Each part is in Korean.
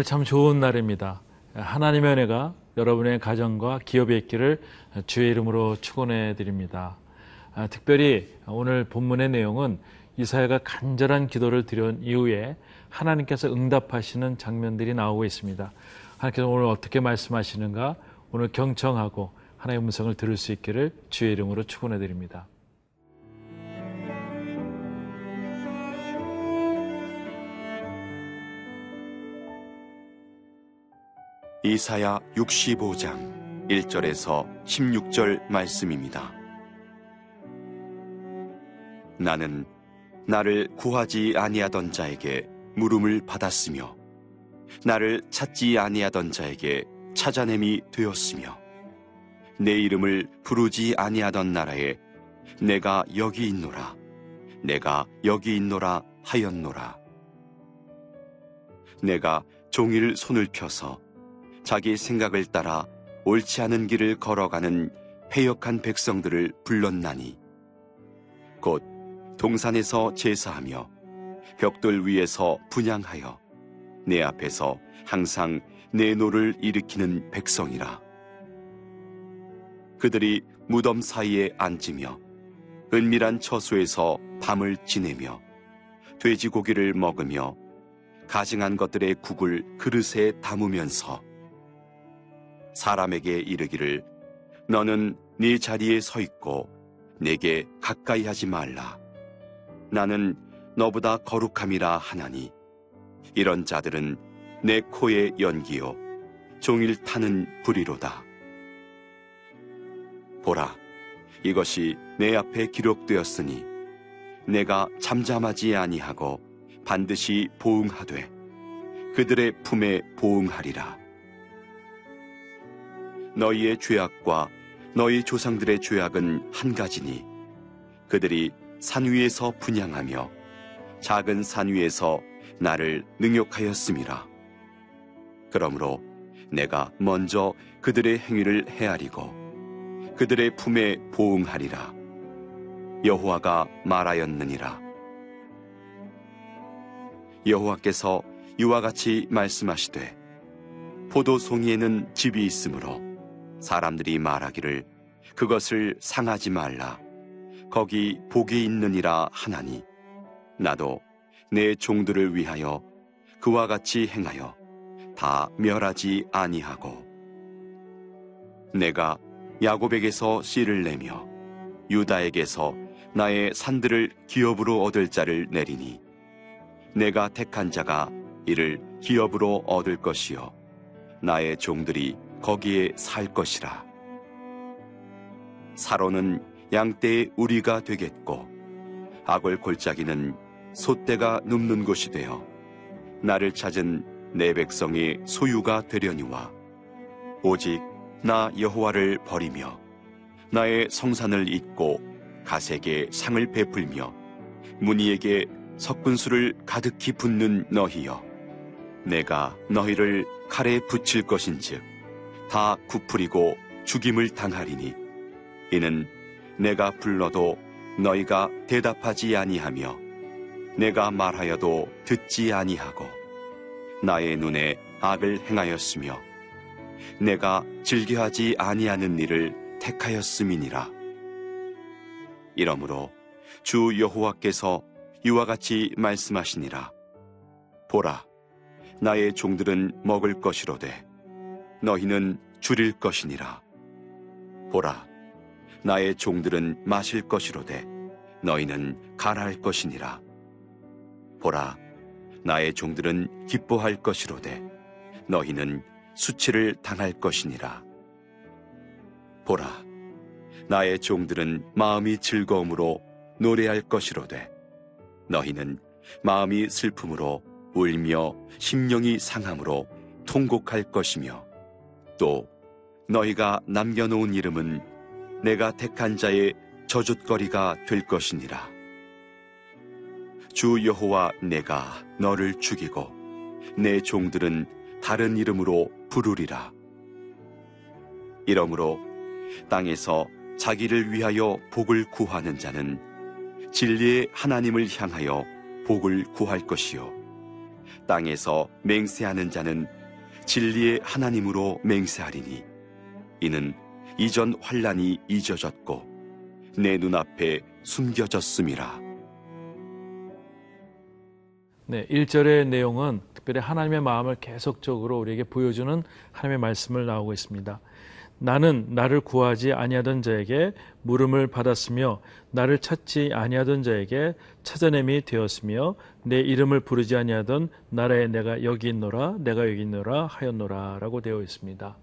오늘 참 좋은 날입니다. 하나님의 은혜가 여러분의 가정과 기업에 있기를 주의 이름으로 축원해 드립니다. 아, 특별히 오늘 본문의 내용은 이사야가 간절한 기도를 드린 이후에 하나님께서 응답하시는 장면들이 나오고 있습니다. 하나님께서 오늘 어떻게 말씀하시는가 오늘 경청하고 하나님의 음성을 들을 수 있기를 주의 이름으로 축원해 드립니다. 이사야 65장 1절에서 16절 말씀입니다. 나는 나를 구하지 아니하던 자에게 물음을 받았으며 나를 찾지 아니하던 자에게 찾아냄이 되었으며 내 이름을 부르지 아니하던 나라에 내가 여기 있노라 내가 여기 있노라 하였노라 내가 종일 손을 펴서 자기 생각을 따라 옳지 않은 길을 걸어가는 패역한 백성들을 불렀나니. 곧 동산에서 제사하며 벽돌 위에서 분향하여 내 앞에서 항상 내 노를 일으키는 백성이라. 그들이 무덤 사이에 앉으며 은밀한 처소에서 밤을 지내며 돼지고기를 먹으며 가증한 것들의 국을 그릇에 담으면서 사람에게 이르기를 너는 네 자리에 서 있고 내게 가까이 하지 말라. 나는 너보다 거룩함이라 하나니 이런 자들은 내 코의 연기요 종일 타는 불이로다. 보라 이것이 내 앞에 기록되었으니 내가 잠잠하지 아니하고 반드시 보응하되 그들의 품에 보응하리라. 너희의 죄악과 너희 조상들의 죄악은 한 가지니 그들이 산 위에서 분양하며 작은 산 위에서 나를 능욕하였음이라. 그러므로 내가 먼저 그들의 행위를 헤아리고 그들의 품에 보응하리라. 여호와가 말하였느니라. 여호와께서 이와 같이 말씀하시되 포도송이에는 집이 있으므로 사람들이 말하기를 그것을 상하지 말라. 거기 복이 있느니라 하나니 나도 내 종들을 위하여 그와 같이 행하여 다 멸하지 아니하고 내가 야곱에게서 씨를 내며 유다에게서 나의 산들을 기업으로 얻을 자를 내리니 내가 택한 자가 이를 기업으로 얻을 것이요 나의 종들이 거기에 살 것이라. 사로는 양떼의 우리가 되겠고 악을 골짜기는 소떼가 눕는 곳이 되어 나를 찾은 내 백성의 소유가 되려니와 오직 나 여호와를 버리며 나의 성산을 잊고 가색에 상을 베풀며 무니에게 석분수를 가득히 붓는 너희여 내가 너희를 칼에 붙일 것인즉 다 구풀이고 죽임을 당하리니 이는 내가 불러도 너희가 대답하지 아니하며 내가 말하여도 듣지 아니하고 나의 눈에 악을 행하였으며 내가 즐겨하지 아니하는 일을 택하였음이니라. 이러므로 주 여호와께서 이와 같이 말씀하시니라. 보라 나의 종들은 먹을 것이로되 너희는 줄일 것이니라. 보라, 나의 종들은 마실 것이로되 너희는 가라할 것이니라. 보라, 나의 종들은 기뻐할 것이로되 너희는 수치를 당할 것이니라. 보라, 나의 종들은 마음이 즐거움으로 노래할 것이로되 너희는 마음이 슬픔으로 울며 심령이 상함으로 통곡할 것이며 또 너희가 남겨놓은 이름은 내가 택한 자의 저jut거리가 될 것이니라. 주 여호와 내가 너를 죽이고 내 종들은 다른 이름으로 부르리라. 이러므로 땅에서 자기를 위하여 복을 구하는 자는 진리의 하나님을 향하여 복을 구할 것이요. 땅에서 맹세하는 자는 진리의 하나님으로 맹세하리니 이는 이전 환란이 잊어졌고 내 눈앞에 숨겨졌음이라. 네, 1절의 내용은 특별히 하나님의 마음을 계속적으로 우리에게 보여주는 하나님의 말씀을 나오고 있습니다. 나는 나를 구하지 아니하던 자에게 물음을 받았으며 나를 찾지 아니하던 자에게 찾아냄이 되었으며 내 이름을 부르지 아니하던 나라에 내가 여기 있노라 내가 여기 있노라 하였노라라고 되어 있습니다.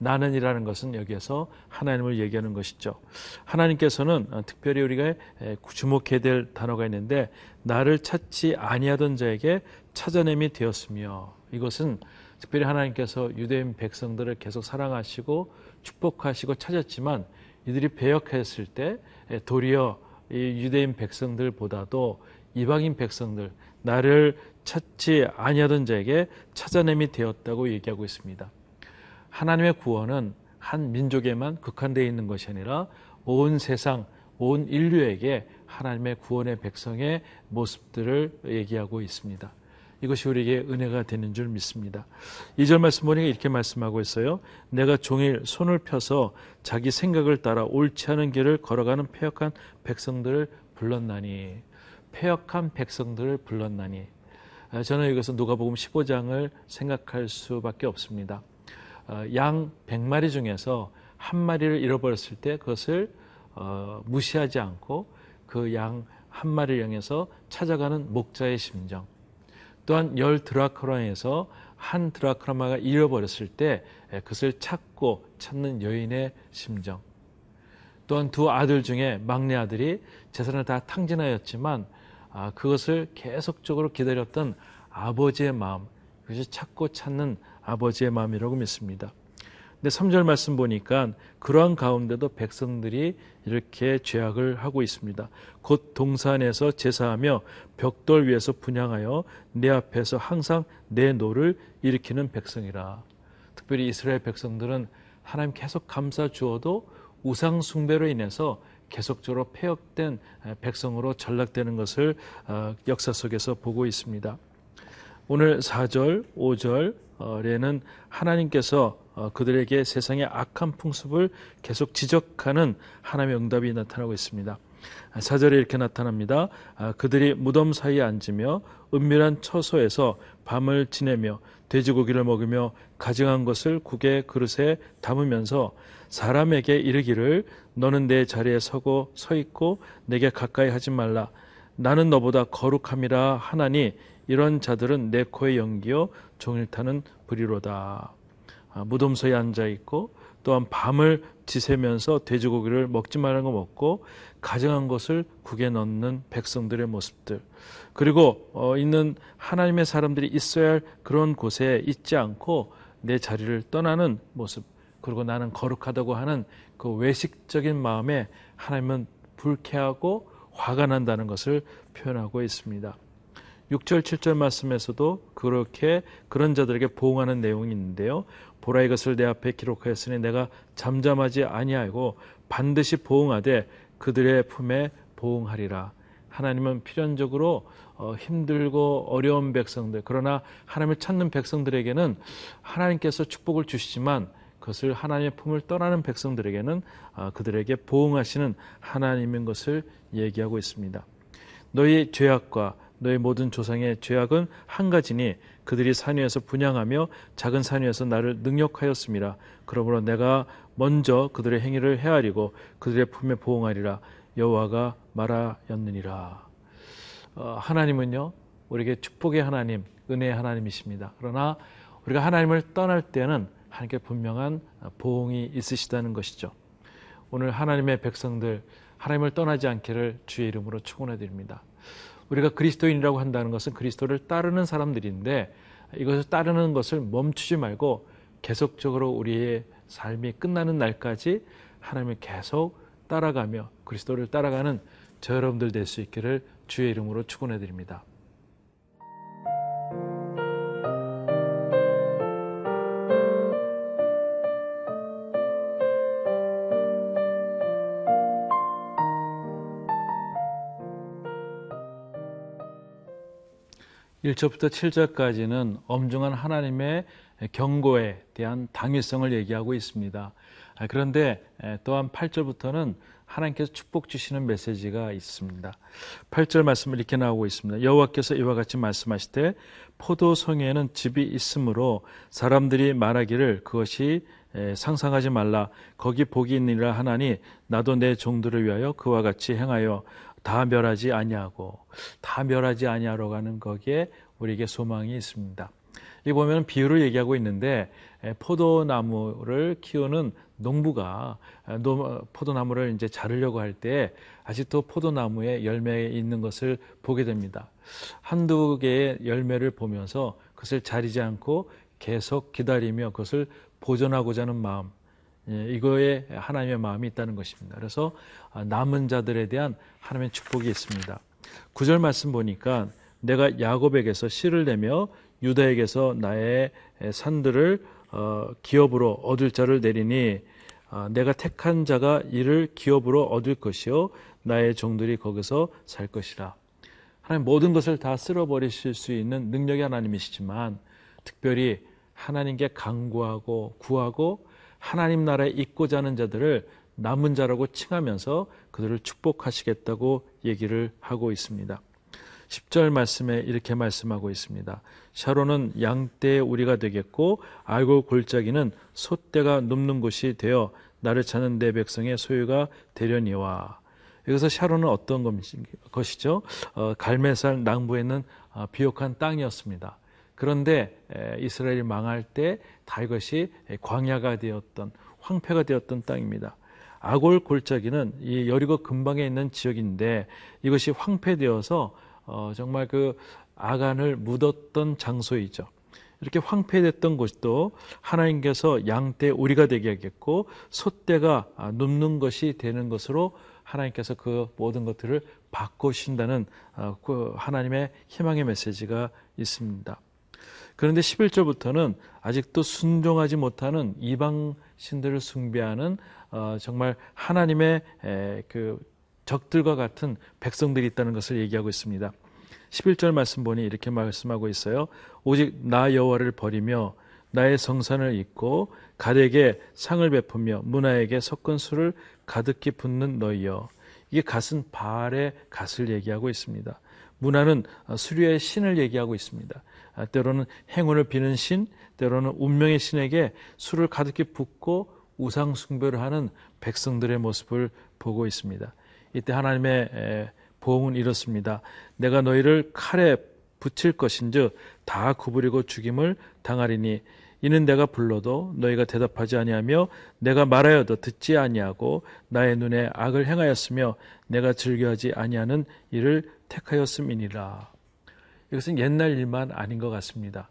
나는이라는 것은 여기에서 하나님을 얘기하는 것이죠. 하나님께서는 특별히 우리가 주목해야 될 단어가 있는데 나를 찾지 아니하던 자에게 찾아냄이 되었으며 이것은 특별히 하나님께서 유대인 백성들을 계속 사랑하시고 축복하시고 찾았지만 이들이 배역했을 때 도리어 이 유대인 백성들보다도 이방인 백성들 나를 찾지 아니하던 자에게 찾아냄이 되었다고 얘기하고 있습니다. 하나님의 구원은 한 민족에만 국한되어 있는 것이 아니라 온 세상 온 인류에게 하나님의 구원의 백성의 모습들을 얘기하고 있습니다. 이것이 우리에게 은혜가 되는 줄 믿습니다. 이절 말씀 보니까 이렇게 말씀하고 있어요. 내가 종일 손을 펴서 자기 생각을 따라 옳지 않은 길을 걸어가는 폐역한 백성들을 불렀나니 폐역한 백성들을 불렀나니 아, 저는 여기서 누가복음 15장을 생각할 수밖에 없습니다. 아, 양 100마리 중에서 한 마리를 잃어버렸을 때 그것을 어, 무시하지 않고 그 양 한 마리를 향해서 찾아가는 목자의 심정 또한 열 드라크라에서 한 드라크라마가 잃어버렸을 때 그것을 찾고 찾는 여인의 심정. 또한 두 아들 중에 막내 아들이 재산을 다 탕진하였지만 아, 그것을 계속적으로 기다렸던 아버지의 마음, 그것이 찾고 찾는 아버지의 마음이라고 믿습니다. 근데 3절 말씀 보니까 그러한 가운데도 백성들이 이렇게 죄악을 하고 있습니다. 곧 동산에서 제사하며 벽돌 위에서 분향하여 내 앞에서 항상 내 노를 일으키는 백성이라. 특별히 이스라엘 백성들은 하나님 계속 감싸 주어도 우상 숭배로 인해서 계속적으로 패역된 백성으로 전락되는 것을 어, 역사 속에서 보고 있습니다. 오늘 4절, 5절에는 하나님께서 어, 그들에게 세상의 악한 풍습을 계속 지적하는 하나님의 응답이 나타나고 있습니다. 사절에 이렇게 나타납니다. 아, 그들이 무덤 사이에 앉으며 은밀한 처소에서 밤을 지내며 돼지고기를 먹으며 가증한 것을 국의 그릇에 담으면서 사람에게 이르기를 너는 내 자리에 서고 서 있고 내게 가까이 하지 말라. 나는 너보다 거룩함이라 하나니 이런 자들은 내 코에 연기어 종일 타는 불이로다. 아, 무덤서에 앉아 있고 또한 밤을 지새면서 돼지고기를 먹지 말라는 거 먹고 가정한 것을 국에 넣는 백성들의 모습들 그리고 어, 있는 하나님의 사람들이 있어야 할 그런 곳에 있지 않고 내 자리를 떠나는 모습 그리고 나는 거룩하다고 하는 그 외식적인 마음에 하나님은 불쾌하고 화가 난다는 것을 표현하고 있습니다. 6절, 7절 말씀에서도 그렇게 그런 자들에게 보응하는 내용이 있는데요. 보라 이것을 내 앞에 기록하였으니 내가 잠잠하지 아니하고 반드시 보응하되 그들의 품에 보응하리라. 하나님은 필연적으로 어, 힘들고 어려운 백성들 그러나 하나님을 찾는 백성들에게는 하나님께서 축복을 주시지만 그것을 하나님의 품을 떠나는 백성들에게는 어, 그들에게 보응하시는 하나님인 것을 얘기하고 있습니다. 너희 죄악과 너희 모든 조상의 죄악은 한 가지니 그들이 산 위에서 분양하며 작은 산 위에서 나를 능력하였습니다. 그러므로 내가 먼저 그들의 행위를 헤아리고 그들의 품에 보응하리라 여호와가 말하였느니라. 어, 하나님은요 우리에게 축복의 하나님, 은혜의 하나님이십니다. 그러나 우리가 하나님을 떠날 때는 하나님께 분명한 보응이 있으시다는 것이죠. 오늘 하나님의 백성들 하나님을 떠나지 않기를 주의 이름으로 축원해 드립니다. 우리가 그리스도인이라고 한다는 것은 그리스도를 따르는 사람들인데 이것을 따르는 것을 멈추지 말고 계속적으로 우리의 삶이 끝나는 날까지 하나님을 계속 따라가며 그리스도를 따라가는 저 여러분들 될 수 있기를 주의 이름으로 축원해 드립니다. 1 1절부터 7절까지는 엄중한 하나님의 경고에 대한 당위성을 얘기하고 있습니다. 아, 그런데 또한 8절부터는 하나님께서 축복 주시는 메시지가 있습니다. 8절 말씀을 이렇게 나오고 있습니다. 여호와께서 이와 같이 말씀하시되 포도송에는 즙이 있으므로 사람들이 말하기를 그것이 상상하지 말라 거기 복이 있느니라 하나니 나도 내 종들을 위하여 그와 같이 행하여 다 멸하지 아니하고 다 멸하지 아니하러 가는 거기에 우리에게 소망이 있습니다. 이 보면 비유를 얘기하고 있는데 포도나무를 키우는 농부가 포도나무를 이제 자르려고 할 때 아직도 포도나무에 열매 있는 것을 보게 됩니다. 한두 개의 열매를 보면서 그것을 자리지 않고 계속 기다리며 그것을 보존하고자 하는 마음, 예, 이거에 하나님의 마음이 있다는 것입니다. 그래서 남은 자들에 대한 하나님의 축복이 있습니다. 구절 말씀 보니까 내가 야곱에게서 씨를 내며 유다에게서 나의 산들을 어, 기업으로 얻을 자를 내리니 아, 내가 택한 자가 이를 기업으로 얻을 것이요 나의 종들이 거기서 살 것이라. 하나님 모든 것을 다 쓸어버리실 수 있는 능력이 하나님이시지만 특별히 하나님께 강구하고 구하고 하나님 나라에 있고자 하는 자들을 남은 자라고 칭하면서 그들을 축복하시겠다고 얘기를 하고 있습니다. 10절 말씀에 이렇게 말씀하고 있습니다. 샤론은 양떼의 우리가 되겠고 알고 골짜기는 소떼가 눕는 곳이 되어 나를 찾는 내 백성의 소유가 되려니와 여기서 샤론은 어떤 것이죠? 어, 갈매살 낭부에 있는 어, 비옥한 땅이었습니다. 그런데 이스라엘이 망할 때 다 이것이 광야가 되었던 황폐가 되었던 땅입니다. 아골 골짜기는 이 여리고 근방에 있는 지역인데 이것이 황폐되어서 어, 정말 그 아간을 묻었던 장소이죠. 이렇게 황폐됐던 곳도 하나님께서 양떼 우리가 되게 하겠고 소떼가 눕는 것이 되는 것으로 하나님께서 그 모든 것들을 바꾸신다는 어, 그 하나님의 희망의 메시지가 있습니다. 그런데 11절부터는 아직도 순종하지 못하는 이방 신들을 숭배하는 어, 정말 하나님의 그 적들과 같은 백성들이 있다는 것을 얘기하고 있습니다. 11절 말씀 보니 이렇게 말씀하고 있어요. 오직 나 여호와를 버리며 나의 성산을 잊고 가에게 상을 베푸며 문화에게 섞은 술을 가득히 붓는 너희여. 이게 갓은 바알의 갓을 얘기하고 있습니다. 문화는 수류의 신을 얘기하고 있습니다. 때로는 행운을 비는 신, 때로는 운명의 신에게 술을 가득히 붓고 우상 숭배를 하는 백성들의 모습을 보고 있습니다. 이때 하나님의 보응은 이렇습니다. 내가 너희를 칼에 붙일 것인즉 다 구부리고 죽임을 당하리니 이는 내가 불러도 너희가 대답하지 아니하며 내가 말하여도 듣지 아니하고 나의 눈에 악을 행하였으며 내가 즐겨하지 아니하는 일을 택하였음이니라. 이것은 옛날 일만 아닌 것 같습니다.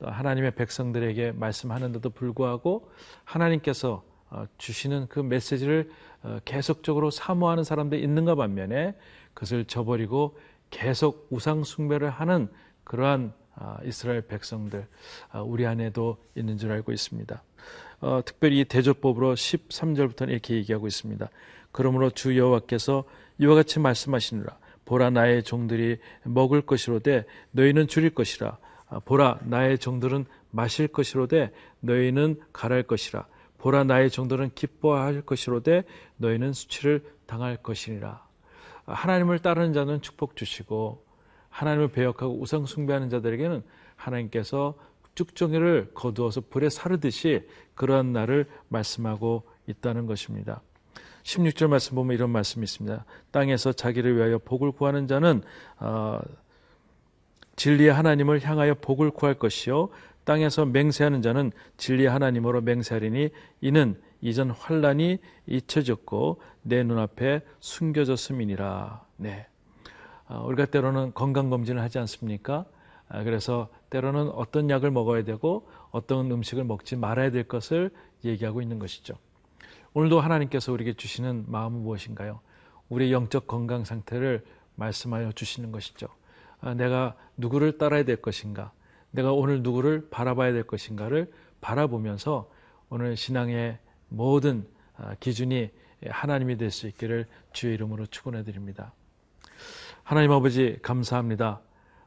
하나님의 백성들에게 말씀하는데도 불구하고 하나님께서 어, 주시는 그 메시지를 어, 계속적으로 사모하는 사람들이 있는가 반면에 그것을 저버리고 계속 우상 숭배를 하는 그러한 아, 이스라엘 백성들 아, 우리 안에도 있는 줄 알고 있습니다. 어, 특별히 이 대조법으로 13절부터는 이렇게 얘기하고 있습니다. 그러므로 주 여호와께서 이와 같이 말씀하시느라 보라 나의 종들이 먹을 것이로되 너희는 줄일 것이라. 아, 보라 나의 종들은 마실 것이로되 너희는 가랄 것이라. 보라 나의 종들은 기뻐할 것이로되 너희는 수치를 당할 것이니라. 하나님을 따르는 자는 축복 주시고 하나님을 배역하고 우상 숭배하는 자들에게는 하나님께서 쭉정이를 거두어서 불에 사르듯이 그러한 날을 말씀하고 있다는 것입니다. 16절 말씀 보면 이런 말씀이 있습니다. 땅에서 자기를 위하여 복을 구하는 자는 어, 진리의 하나님을 향하여 복을 구할 것이요 땅에서 맹세하는 자는 진리의 하나님으로 맹세하리니 이는 이전 환란이 잊혀졌고 내 눈앞에 숨겨졌음이니라. 네. 어, 우리가 때로는 건강 검진을 하지 않습니까? 아, 그래서 때로는 어떤 약을 먹어야 되고 어떤 음식을 먹지 말아야 될 것을 얘기하고 있는 것이죠. 오늘도 하나님께서 우리에게 주시는 마음은 무엇인가요? 우리의 영적 건강 상태를 말씀하여 주시는 것이죠. 아, 내가 누구를 따라야 될 것인가? 내가 오늘 누구를 바라봐야 될 것인가를 바라보면서 오늘 신앙의 모든 아, 기준이 하나님이 될 수 있기를 주의 이름으로 축원해 드립니다. 하나님 아버지 감사합니다.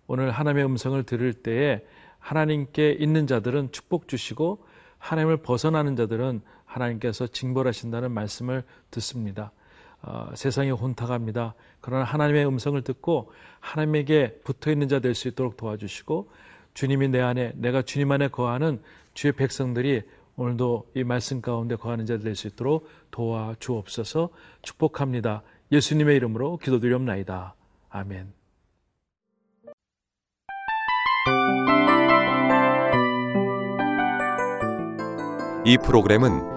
오늘 하나님의 음성을 들을 때에 하나님께 있는 자들은 축복 주시고 하나님을 벗어나는 자들은 하나님께서 징벌하신다는 말씀을 듣습니다. 어, 세상이 혼탁합니다. 그러나 하나님의 음성을 듣고 하나님에게 붙어 있는 자 될 수 있도록 도와주시고 주님이 내 안에 내가 주님 안에 거하는 주의 백성들이 오늘도 이 말씀 가운데 거하는 자 될 수 있도록 도와주옵소서 축복합니다. 예수님의 이름으로 기도드리옵나이다. 아멘. 이 프로그램은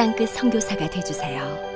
땅끝 선교사가 되주세요.